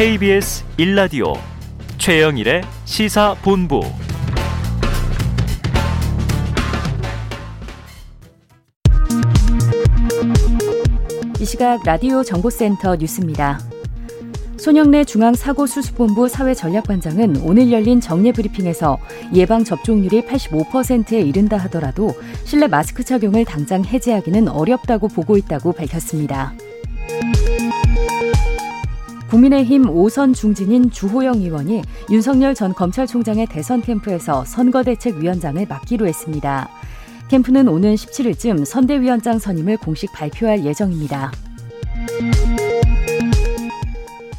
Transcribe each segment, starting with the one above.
KBS 1라디오 최영일의 시사본부 이 시각 라디오 정보센터 뉴스입니다. 손영래 중앙사고수습본부 사회전략반장은 오늘 열린 정례 브리핑에서 예방 접종률이 85%에 이른다 하더라도 실내 마스크 착용을 당장 해제하기는 어렵다고 보고 있다고 밝혔습니다. 국민의힘 5선 중진인 주호영 의원이 윤석열 전 검찰총장의 대선 캠프에서 선거대책위원장을 맡기로 했습니다. 캠프는 오는 17일쯤 선대위원장 선임을 공식 발표할 예정입니다.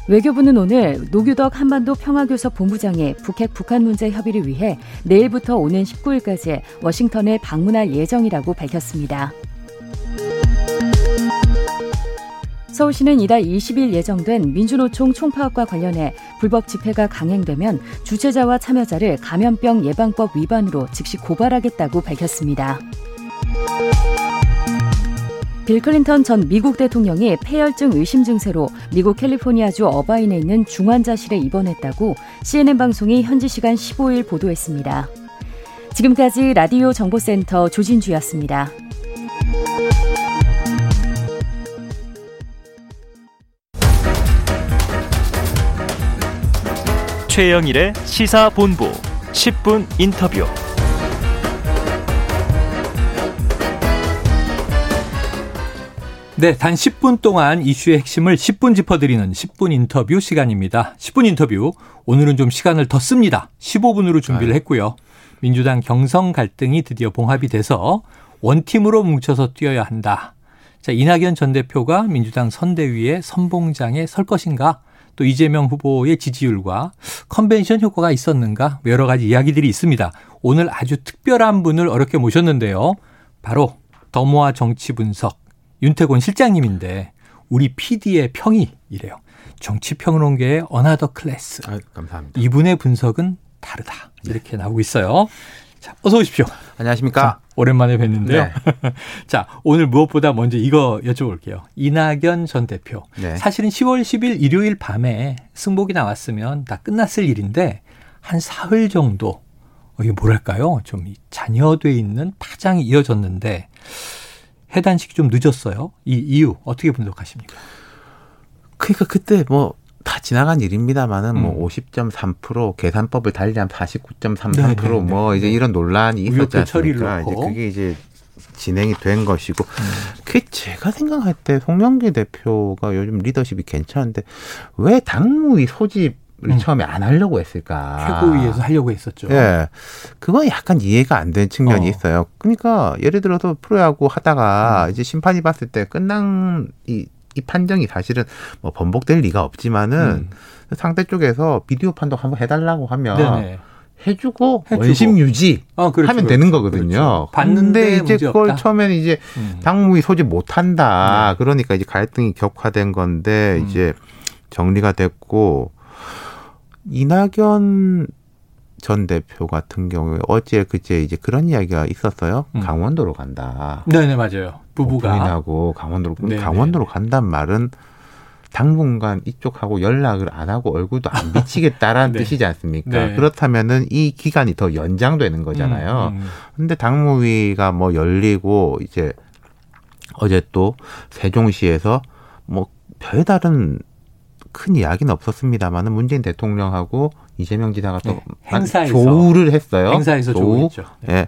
외교부는 오늘 노규덕 한반도 평화교섭 본부장이 북핵 북한 문제 협의를 위해 내일부터 오는 19일까지 워싱턴을 방문할 예정이라고 밝혔습니다. 서울시는 이달 20일 예정된 민주노총 총파업과 관련해 불법 집회가 강행되면 주최자와 참여자를 감염병 예방법 위반으로 즉시 고발하겠다고 밝혔습니다. 빌 클린턴 전 미국 대통령이 폐혈증 의심 증세로 미국 캘리포니아주 어바인에 있는 중환자실에 입원했다고 CNN 방송이 현지 시간 15일 보도했습니다. 지금까지 라디오 정보센터 조진주였습니다. 최영일의 시사본부 10분 인터뷰. 네, 단 10분 동안 이슈의 핵심을 10분 짚어드리는 10분 인터뷰 시간입니다. 10분 인터뷰. 오늘은 좀 시간을 더 씁니다. 15분으로 준비를 했고요. 민주당 경성 갈등이 드디어 봉합이 돼서 원팀으로 뭉쳐서 뛰어야 한다. 자, 이낙연 전 대표가 민주당 선대위에 선봉장에 설 것인가? 또 이재명 후보의 지지율과 컨벤션 효과가 있었는가? 여러 가지 이야기들이 있습니다. 오늘 아주 특별한 분을 어렵게 모셨는데요. 바로 더모아 정치 분석 윤태곤 실장님인데 우리 PD의 평이 이래요. 정치 평론계의 another class. 아, 감사합니다. 이분의 분석은 다르다. 이렇게 나오고 있어요. 자, 어서 오십시오. 안녕하십니까. 자, 오랜만에 뵀는데요. 네. 자, 오늘 무엇보다 먼저 이거 여쭤볼게요. 이낙연 전 대표. 네. 사실은 10월 10일 일요일 밤에 승복이 나왔으면 다 끝났을 일인데 한 사흘 정도 어, 이게 뭐랄까요? 좀 잔여돼 있는 파장이 이어졌는데 해단 시기 좀 늦었어요. 이 이유 어떻게 분석하십니까? 그러니까 그때 뭐 다 지나간 일입니다만은 음. 뭐 50.3% 계산법을 달리하면 49.33%뭐 네, 네, 네. 이제 이런 논란이 있었지 처리를 않습니까? 이제. 그게 이제 진행이 된 것이고 음. 그게 제가 생각할 때 송영길 대표가 요즘 리더십이 괜찮은데 왜 당무위 소집을 음. 처음에 안 하려고 했을까? 최고위에서 하려고 했었죠. 예. 그건 약간 이해가 안 되는 측면이 어. 있어요. 그러니까 예를 들어서 프로야구 음. 하다가 이제 심판이 봤을 때 끝난 이, 이 판정이 사실은 뭐 번복될 리가 없지만은 음. 상대 쪽에서 비디오 판독 한번 해달라고 하면 네네. 해주고, 해주고. 원심 유지 어, 그렇죠, 하면 그렇죠. 되는 거거든요. 그렇죠. 봤는데 근데 이제 문제 그걸. 처음에는 이제 음. 당무위 소집 못 한다. 그러니까 이제 갈등이 격화된 건데 음. 이제 정리가 됐고 이낙연 전 대표 같은 경우에 어제 그제 이제 그런 이야기가 있었어요. 음. 강원도로 간다. 네네 맞아요. 부부가 부인하고 강원도로 네네. 강원도로 간단 말은 당분간 이쪽하고 연락을 안 하고 얼굴도 안 비치겠다라는 네. 뜻이지 않습니까? 네. 그렇다면은 이 기간이 더 연장되는 거잖아요. 음, 음. 근데 당무위가 뭐 열리고 이제 어제 또 세종시에서 뭐 별다른 큰 이야기는 없었습니다만은 문재인 대통령하고 이재명 지사가 또 네, 행사에서. 조우를 했어요. 행사에서 조우. 조우했죠. 네. 예.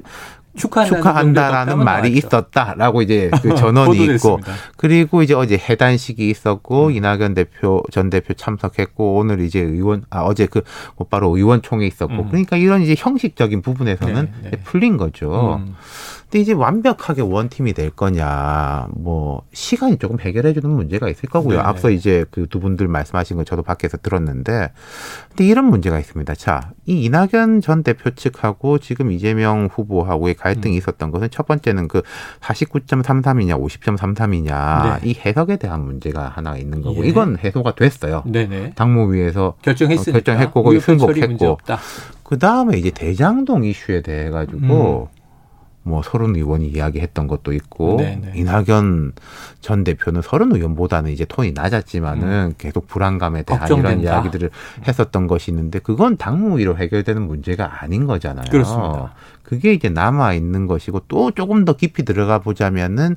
축하한다는, 축하한다라는 말이 나왔죠. 있었다라고 이제 그 전언이 있고. 그리고 이제 어제 해단식이 있었고 음. 이낙연 대표 전 대표 참석했고 오늘 이제 의원 아 어제 그 곧바로 의원총회 있었고 음. 그러니까 이런 이제 형식적인 부분에서는 네, 네. 풀린 거죠. 음. 근데 이제 완벽하게 원팀이 될 거냐, 뭐 시간이 조금 해결해주는 문제가 있을 거고요. 네네. 앞서 이제 그 두 분들 말씀하신 거 저도 밖에서 들었는데, 근데 이런 문제가 있습니다. 자, 이 이낙연 전 대표 측하고 지금 이재명 후보하고의 갈등이 음. 있었던 것은 첫 번째는 그 49.33이냐, 50.33이냐 네. 이 해석에 대한 문제가 하나 있는 거고, 예. 이건 해소가 됐어요. 네네. 당무위에서 결정했으니까. 어, 결정했고 승복했고. 그 다음에 이제 대장동 이슈에 대해 가지고 음. 뭐 서른 의원이 이야기했던 것도 있고 네네. 이낙연 전 대표는 서른 의원보다는 이제 톤이 낮았지만은 계속 불안감에 대한 이런 음. 걱정된다. 이야기들을 했었던 것이 있는데 그건 당무위로 해결되는 문제가 아닌 거잖아요. 그렇습니다. 그게 이제 남아 있는 것이고 또 조금 더 깊이 들어가 보자면은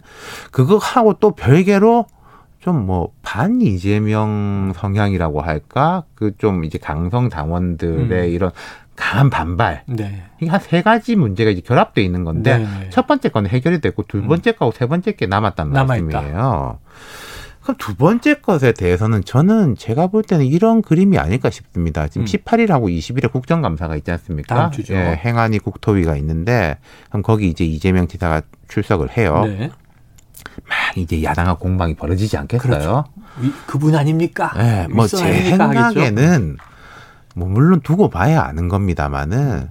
그거 하고 또 별개로 좀 뭐 반 이재명 성향이라고 할까 그 좀 이제 강성 당원들의 음. 이런 강한 반발 네. 이게 한 세 가지 문제가 이제 결합돼 있는 건데 네네. 첫 번째 거는 해결이 됐고 두 음. 번째 거하고 세 번째 게 남았단 남아있다. 말씀이에요. 그럼 두 번째 것에 대해서는 저는 제가 볼 때는 이런 그림이 아닐까 싶습니다. 지금 음. 18일하고 20일에 국정감사가 있지 않습니까? 다음 주죠. 예, 행안위 국토위가 있는데 그럼 거기 이제 이재명 지사가 출석을 해요. 네. 막 이제 야당과 공방이 벌어지지 않겠어요? 그렇죠. 위- 그분 아닙니까? 네, 뭐제 윗선 아닙니까? 하겠죠. 생각에는 뭐 물론 두고 봐야 아는 겁니다만은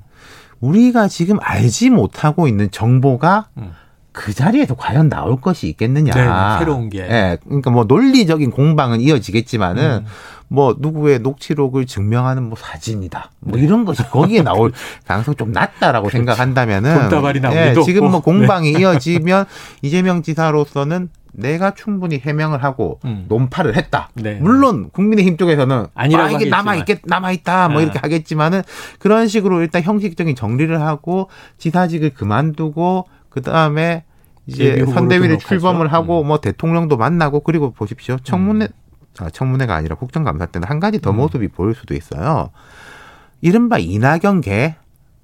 우리가 지금 알지 못하고 있는 정보가 음. 그 자리에서 과연 나올 것이 있겠느냐. 네, 새로운 게. 예, 그러니까 뭐 논리적인 공방은 이어지겠지만은 음. 뭐 누구의 녹취록을 증명하는 뭐 사진이다. 뭐 이런 것이 거기에 나올 가능성이 좀 낮다라고 생각한다면은 그렇죠. 나올 예, 지금 없고. 뭐 공방이 이어지면 이재명 지사로서는 내가 충분히 해명을 하고 음. 논파를 했다. 네. 물론 국민의힘 쪽에서는 아니라고 아, 이게. 남아 있겠 남아 있다 뭐 아. 이렇게 하겠지만은 그런 식으로 일단 형식적인 정리를 하고 지사직을 그만두고 그 다음에 이제 선대위를. 출범을 하고 음. 뭐 대통령도 만나고 그리고 보십시오 청문회 아, 청문회가 아니라 국정감사 때는 한 가지 더 음. 모습이 보일 수도 있어요. 이른바 이낙연계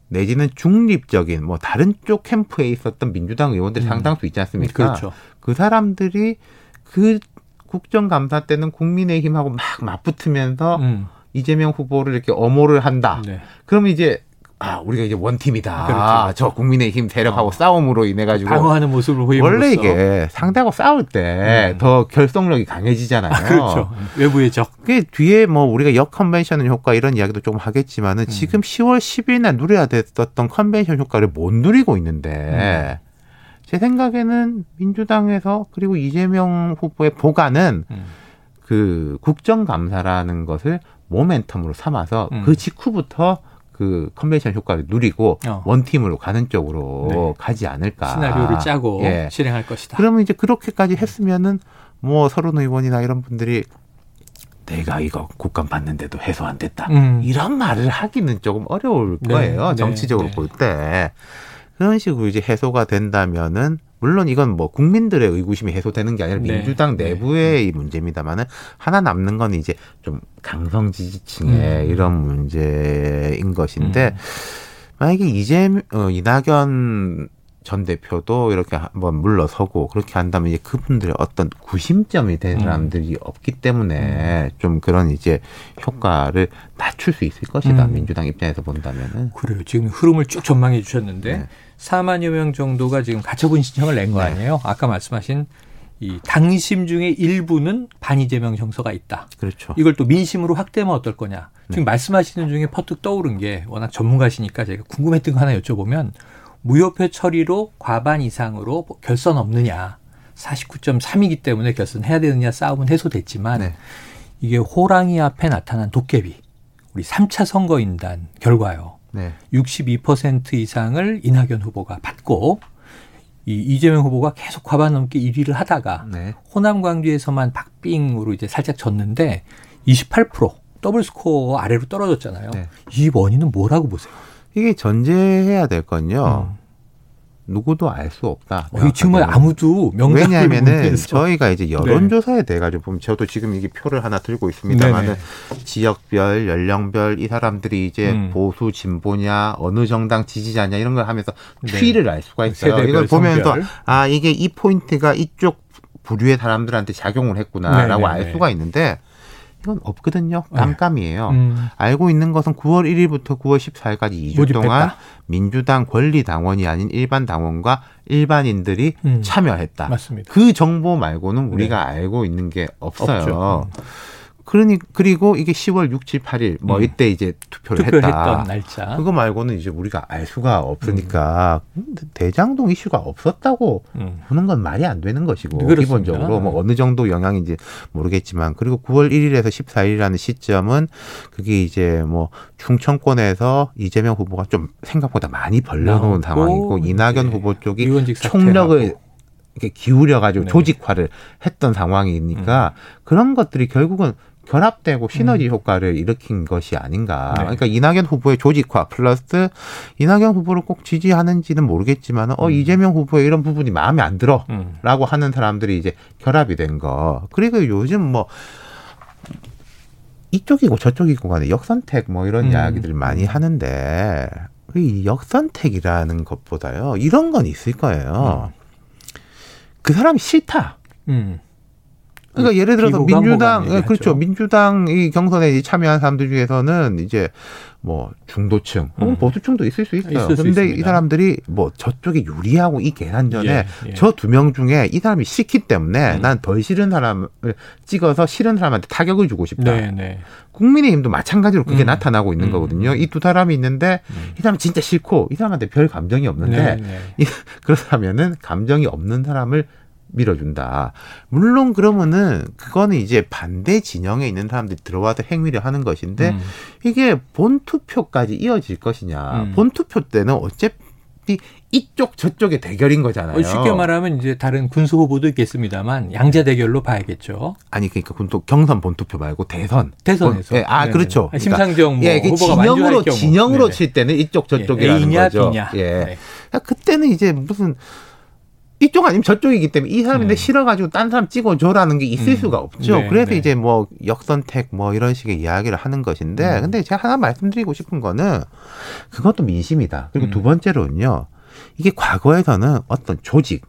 내지는 중립적인 뭐 다른 쪽 캠프에 있었던 민주당 의원들이 음. 상당수 있지 않습니까? 그렇죠. 그 사람들이 그 국정감사 때는 국민의힘하고 막 맞붙으면서 음. 이재명 후보를 이렇게 엄호를 한다. 네. 그러면 이제 아 우리가 이제 원팀이다. 그렇죠, 아. 저 국민의힘 세력하고 어. 싸움으로 인해 가지고 방어하는 모습을 보임으로써 원래 이게 상대하고 싸울 때 음. 더 결속력이 강해지잖아요. 아, 그렇죠. 외부의 적. 그게 뒤에 뭐 우리가 역 컨벤션 효과 이런 이야기도 조금 음. 하겠지만은 지금 10월 10일 날 누려야 됐었던 컨벤션 효과를 못 누리고 있는데 음. 제 생각에는 민주당에서 그리고 이재명 후보의 보관은 음. 그 국정감사라는 것을 모멘텀으로 삼아서 음. 그 직후부터 그 컨벤션 효과를 누리고 어. 원팀으로 가는 쪽으로 네. 가지 않을까. 시나리오를 짜고 예. 실행할 것이다. 그러면 이제 그렇게까지 했으면은 뭐 서른 의원이나 이런 분들이 내가 이거 국감 받는데도 해소 안 됐다. 음. 이런 말을 하기는 조금 어려울 네, 거예요. 네, 정치적으로 네. 볼 때. 그런 식으로 이제 해소가 된다면은 물론 이건 뭐 국민들의 의구심이 해소되는 게 아니라 네, 민주당 네, 내부의 이 문제입니다만은 하나 남는 건 이제 좀 강성 지지층의 음. 이런 문제인 것인데 음. 만약에 이재 어, 이낙연 전 대표도 이렇게 한번 물러서고 그렇게 한다면 이제 그분들의 어떤 구심점이 된 음. 사람들이 없기 때문에 좀 그런 이제 효과를 낮출 수 있을 것이다 음. 민주당 입장에서 본다면은 그래요. 지금 흐름을 쭉 전망해 주셨는데 네. 4만여 명 정도가 지금 가처분 신청을 낸거 네. 아니에요? 아까 말씀하신 이 당심 중에 일부는 반이재명 정서가 있다. 그렇죠. 이걸 또 민심으로 확대하면 어떨 거냐. 네. 지금 말씀하시는 중에 퍼뜩 떠오른 게 워낙 전문가시니까 제가 궁금했던 거 하나 여쭤보면 무효표 처리로 과반 이상으로 결선 없느냐. 49.3이기 때문에 결선해야 되느냐 싸움은 해소됐지만 네. 이게 호랑이 앞에 나타난 도깨비. 우리 3차 선거인단 결과요. 네. 62% 이상을 이낙연 후보가 받고 이 이재명 후보가 계속 과반 넘게 1위를 하다가 네. 호남 광주에서만 박빙으로 이제 살짝 졌는데 28% 더블 스코어 아래로 떨어졌잖아요. 네. 이 원인은 뭐라고 보세요? 이게 전제해야 될 건요. 음. 누구도 알 수 없다. 어, 이 정말 아무도 명단을 왜냐하면은. 저희가 이제 여론조사에 대해 가지고 보면 저도 지금 이게 표를 하나 들고 있습니다만은 지역별, 연령별 이 사람들이 이제 음. 보수 진보냐 어느 정당 지지자냐 이런 걸 하면서 네. 추이를 알 수가 있어요. 세대별, 이걸 보면서 성별. 아 이게 이 포인트가 이쪽 부류의 사람들한테 작용을 했구나라고 네, 네, 알 네. 수가 있는데 이건 없거든요. 깜깜이에요. 음. 알고 있는 것은 9월 1일부터 9월 14일까지 2주 모집했다. 동안 민주당 권리 당원이 아닌 일반 당원과 일반인들이 음. 참여했다. 맞습니다. 그 정보 말고는 우리가 알고 있는 게 없어요. 없죠. 그러니 그리고 이게 10월 6, 7, 8일 뭐 음. 이때 이제 투표를 했다. 날짜. 그거 말고는 이제 우리가 알 수가 없으니까 근데 대장동 이슈가 없었다고 음. 보는 건 말이 안 되는 것이고 그렇습니다. 기본적으로 뭐 어느 정도 영향인지 모르겠지만 그리고 9월 1일에서 14일이라는 시점은 그게 이제 뭐 충청권에서 이재명 후보가 좀 생각보다 많이 벌려놓은 나오고 상황이고 이낙연 이제 후보 쪽이 총력을 사퇴하고. 이렇게 기울여 가지고 네. 조직화를 했던 상황이니까 그런 것들이 결국은 결합되고 시너지 효과를 일으킨 것이 아닌가. 음. 네. 그러니까 이낙연 후보의 조직화 플러스 이낙연 후보를 꼭 지지하는지는 모르겠지만 어 음. 이재명 후보의 이런 부분이 마음에 안 들어. 음. 라고 하는 사람들이 이제 결합이 된 거. 그리고 요즘 뭐 이쪽이고 저쪽이고 간에 역선택 뭐 이런 음. 이야기들을 많이 하는데 이 역선택이라는 것보다요. 이런 건 있을 거예요. 그 사람이 싫다. 음. 그러니까 예를 들어서 민주당, 예. 그렇죠. 민주당 이 경선에 참여한 사람들 중에서는 이제 뭐 중도층 혹은 음. 보수층도 있을 수 있어요. 있을 수 근데 이. 사람들이 뭐 저쪽에 유리하고 이 계산전에 예, 예. 저두 명 중에 이 사람이 싫기 때문에 음. 난덜 싫은 사람을 찍어서 싫은 사람한테 타격을 주고 싶다. 네, 네. 국민의힘도 마찬가지로 그게 음. 나타나고 있는 음. 거거든요. 이 두 사람이 있는데 음. 이 사람 진짜 싫고 이 사람한테 별 감정이 없는데 네, 네. 그렇다면은 감정이 없는 사람을 밀어준다. 물론 그러면은 그거는 이제 반대 진영에 있는 사람들이 들어와서 행위를 하는 것인데 음. 이게 본 투표까지 이어질 것이냐. 음. 본 투표 때는 어차피 이쪽 저쪽의 대결인 거잖아요. 어, 쉽게 말하면 이제 다른 군수 후보도 있겠습니다만 양자 대결로 봐야겠죠. 아니 그러니까 군도 경선 본 투표 말고 대선. 대선에서. 어, 예, 아 네네. 그렇죠. 아, 심상정 뭐 예, 그 후보가 진영으로 경우. 진영으로 네네. 칠 때는 이쪽 저쪽이라는 예, A냐 거죠. B냐. 예. 네. 그러니까 그때는 이제 무슨 이쪽 아니면 저쪽이기 때문에 이 사람인데 음. 싫어가지고 딴 사람 찍어줘라는 게 있을 음. 수가 없죠. 네, 그래서 네. 이제 뭐 역선택 뭐 이런 식의 이야기를 하는 것인데, 음. 근데 제가 하나 말씀드리고 싶은 거는 그것도 민심이다. 그리고 음. 두 번째로는요, 이게 과거에서는 어떤 조직,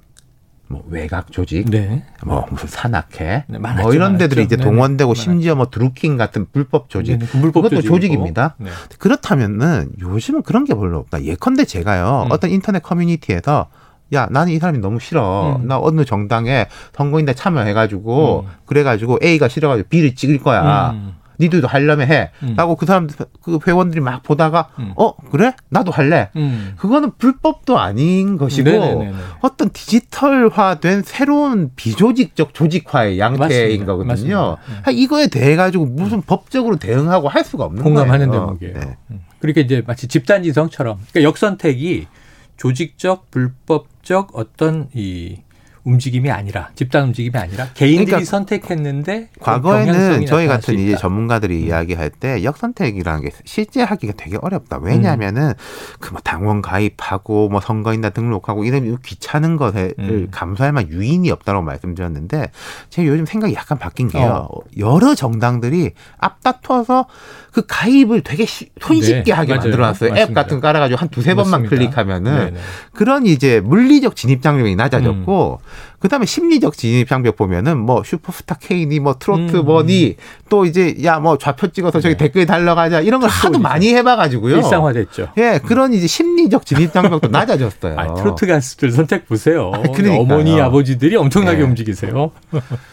뭐 외곽 조직, 네. 뭐 무슨 산악회, 네, 많았죠, 뭐 이런 데들이. 이제 네네, 동원되고 많았죠. 심지어 뭐 드루킹 같은 불법 조직, 네, 불법 그것도 조직이고. 조직입니다. 네. 그렇다면은 요즘은 그런 게 별로 없다. 예컨대 제가요 음. 어떤 인터넷 커뮤니티에서 야 나는 이 사람이 너무 싫어. 음. 나 어느 정당에 선거인단 참여해가지고 음. 그래가지고 A가 싫어가지고 B를 찍을 거야. 음. 니들도 하려면 해. 음. 라고 그 사람 그 회원들이 막 보다가 음. 어 그래 나도 할래. 음. 그거는 불법도 아닌 것이고 네네네네. 어떤 디지털화된 새로운 비조직적 조직화의 양태인 맞습니다. 거거든요. 맞습니다. 네. 아, 이거에 대해 가지고 무슨 법적으로 대응하고 할 수가 없는 공감하는 거예요. 대목이에요. 네. 음. 그러니까 이제 마치 집단지성처럼 그러니까 역선택이 조직적 불법적 어떤 이 움직임이 아니라 집단 움직임이 아니라 개인들이 그러니까 선택했는데 그 과거에는 저희 같은 이제. 전문가들이 음. 이야기할 때 역선택이라는 게 실제 하기가 되게 어렵다. 왜냐하면은 그뭐 당원 가입하고 뭐 선거인단 등록하고 이런 귀찮은 것을 음. 감수할 만 유인이 없다고 말씀드렸는데 제가 요즘 생각이 약간 바뀐 게요. 어. 여러 정당들이 앞다퉈서 그 가입을 되게 쉬- 손쉽게 네, 하게. 만들어놨어요. 앱 맞습니다. 같은 거 깔아가지고 한 두세 번만 맞습니다. 클릭하면은 네네. 그런 이제 물리적 진입 장벽이 낮아졌고 음. 그다음에 심리적 진입 장벽 보면은 뭐 슈퍼스타 K니 뭐 트로트 음. 뭐니 또 이제 야 뭐 좌표 찍어서 저기 네. 댓글 달러가자 이런 걸 하도. 많이 해봐가지고요. 일상화됐죠. 예, 그런 이제 심리적 진입 장벽도 낮아졌어요. 아, 트로트 가수들 선택 보세요. 아, 그러니까요. 어머니 아버지들이 엄청나게 네. 움직이세요.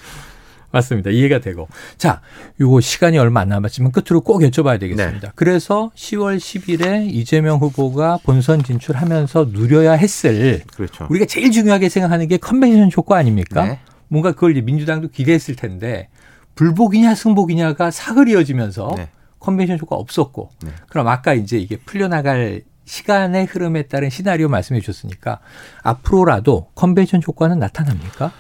맞습니다. 이해가 되고. 자, 요거 시간이 얼마 안 남았지만 끝으로 꼭 여쭤봐야 되겠습니다. 네. 그래서 10월 10일에 이재명 후보가 본선 진출하면서 누려야 했을 그렇죠. 우리가 제일 중요하게 생각하는 게 컨벤션 효과 아닙니까? 네. 뭔가 그걸 이제 민주당도 기대했을 텐데 불복이냐 승복이냐가 사흘 이어지면서 네. 컨벤션 효과 없었고 네. 그럼 아까 이제 이게 풀려나갈 시간의 흐름에 따른 시나리오 말씀해 주셨으니까 앞으로라도 컨벤션 효과는 나타납니까?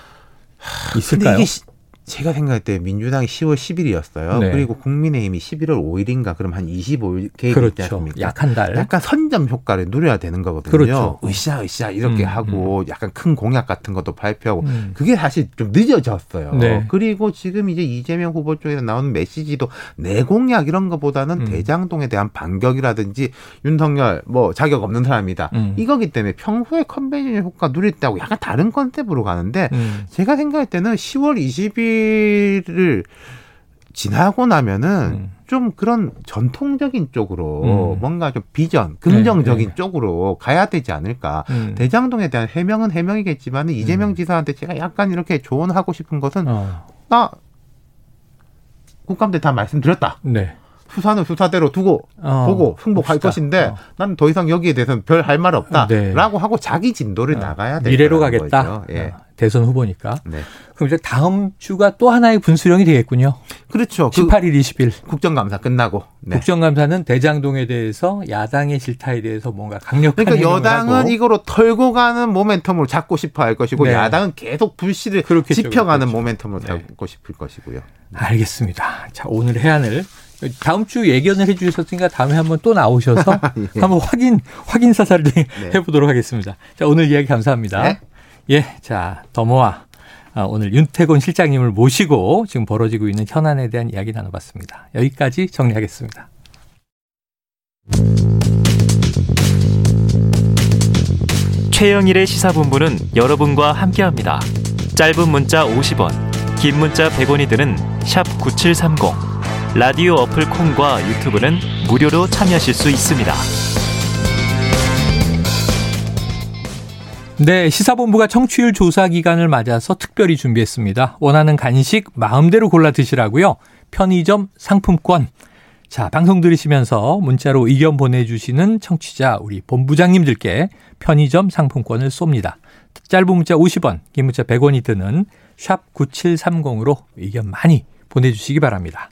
있을까요? 이게 시- 제가 생각할 때 민주당이 10월 10일이었어요. 네. 그리고 국민의힘이 11월 5일인가 그럼 한 25일 계획이 있지 그렇죠. 않습니까? 약 한 달. 약간 선점 효과를 누려야 되는 거거든요. 그렇죠. 으쌰 으쌰 이렇게 음, 하고 약간 큰 공약 같은 것도 발표하고 음. 그게 사실 좀 늦어졌어요. 네. 그리고 지금 이제 이재명 후보 쪽에서 나오는 메시지도 내 공약 이런 것보다는 음. 대장동에 대한 반격이라든지 윤석열 뭐 자격 없는 사람이다. 음. 이거기 때문에 평소에 컨벤션 효과 누릴 때하고 약간 다른 컨셉으로 가는데 음. 제가 생각할 때는 10월 20일 을 지나고 나면은 음. 좀 그런 전통적인 쪽으로 음. 뭔가 좀 비전, 긍정적인 네, 네. 쪽으로 가야 되지 않을까. 음. 대장동에 대한 해명은 해명이겠지만 이재명 음. 지사한테 제가 약간 이렇게 조언하고 싶은 것은 어. 나 국감때 다 말씀드렸다. 네. 수사는 수사대로 두고 어, 보고 승복할 봅시다. 것인데 어. 나는 더 이상 여기에 대해서는 별 할말 네. 없다라고 하고 자기 진도를 나가야 될 미래로 가겠다. 예. 어, 대선 후보니까. 네. 그럼 이제 다음 주가 또 하나의 분수령이 되겠군요. 그렇죠. 그 18일, 20일. 국정감사 끝나고. 네. 국정감사는 대장동에 대해서 야당의 질타에 대해서 뭔가 강력한 그러니까 여당은 하고 이거로 털고 가는 모멘텀을 잡고 싶어 할 것이고 네. 야당은 계속 불씨를 지펴가는 그렇겠죠. 모멘텀을 네. 잡고 싶을 것이고요. 알겠습니다. 자, 오늘 해안을 다음 주 예견을 해 주셨으니까 다음에 한번 또 나오셔서 예. 한번 확인 확인 사살을 네. 해보도록 하겠습니다. 자, 오늘 이야기 감사합니다. 네. 예, 자, 더모아 아, 오늘 윤태곤 실장님을 모시고 지금 벌어지고 있는 현안에 대한 이야기 나눠봤습니다. 여기까지 정리하겠습니다. 최영일의 시사본부는 여러분과 함께합니다. 짧은 문자 50원, 긴 문자 100원이 드는 샵 9730. 라디오 어플 콩과 유튜브는 무료로 참여하실 수 있습니다. 네, 시사본부가 청취율 조사 기간을 맞아서 특별히 준비했습니다. 원하는 간식 마음대로 골라 드시라고요. 편의점 상품권. 자, 방송 들으시면서 문자로 의견 보내주시는 청취자 우리 본부장님들께 편의점 상품권을 쏩니다. 짧은 문자 50원, 긴 문자 100원이 드는 샵 9730으로 의견 많이 보내주시기 바랍니다.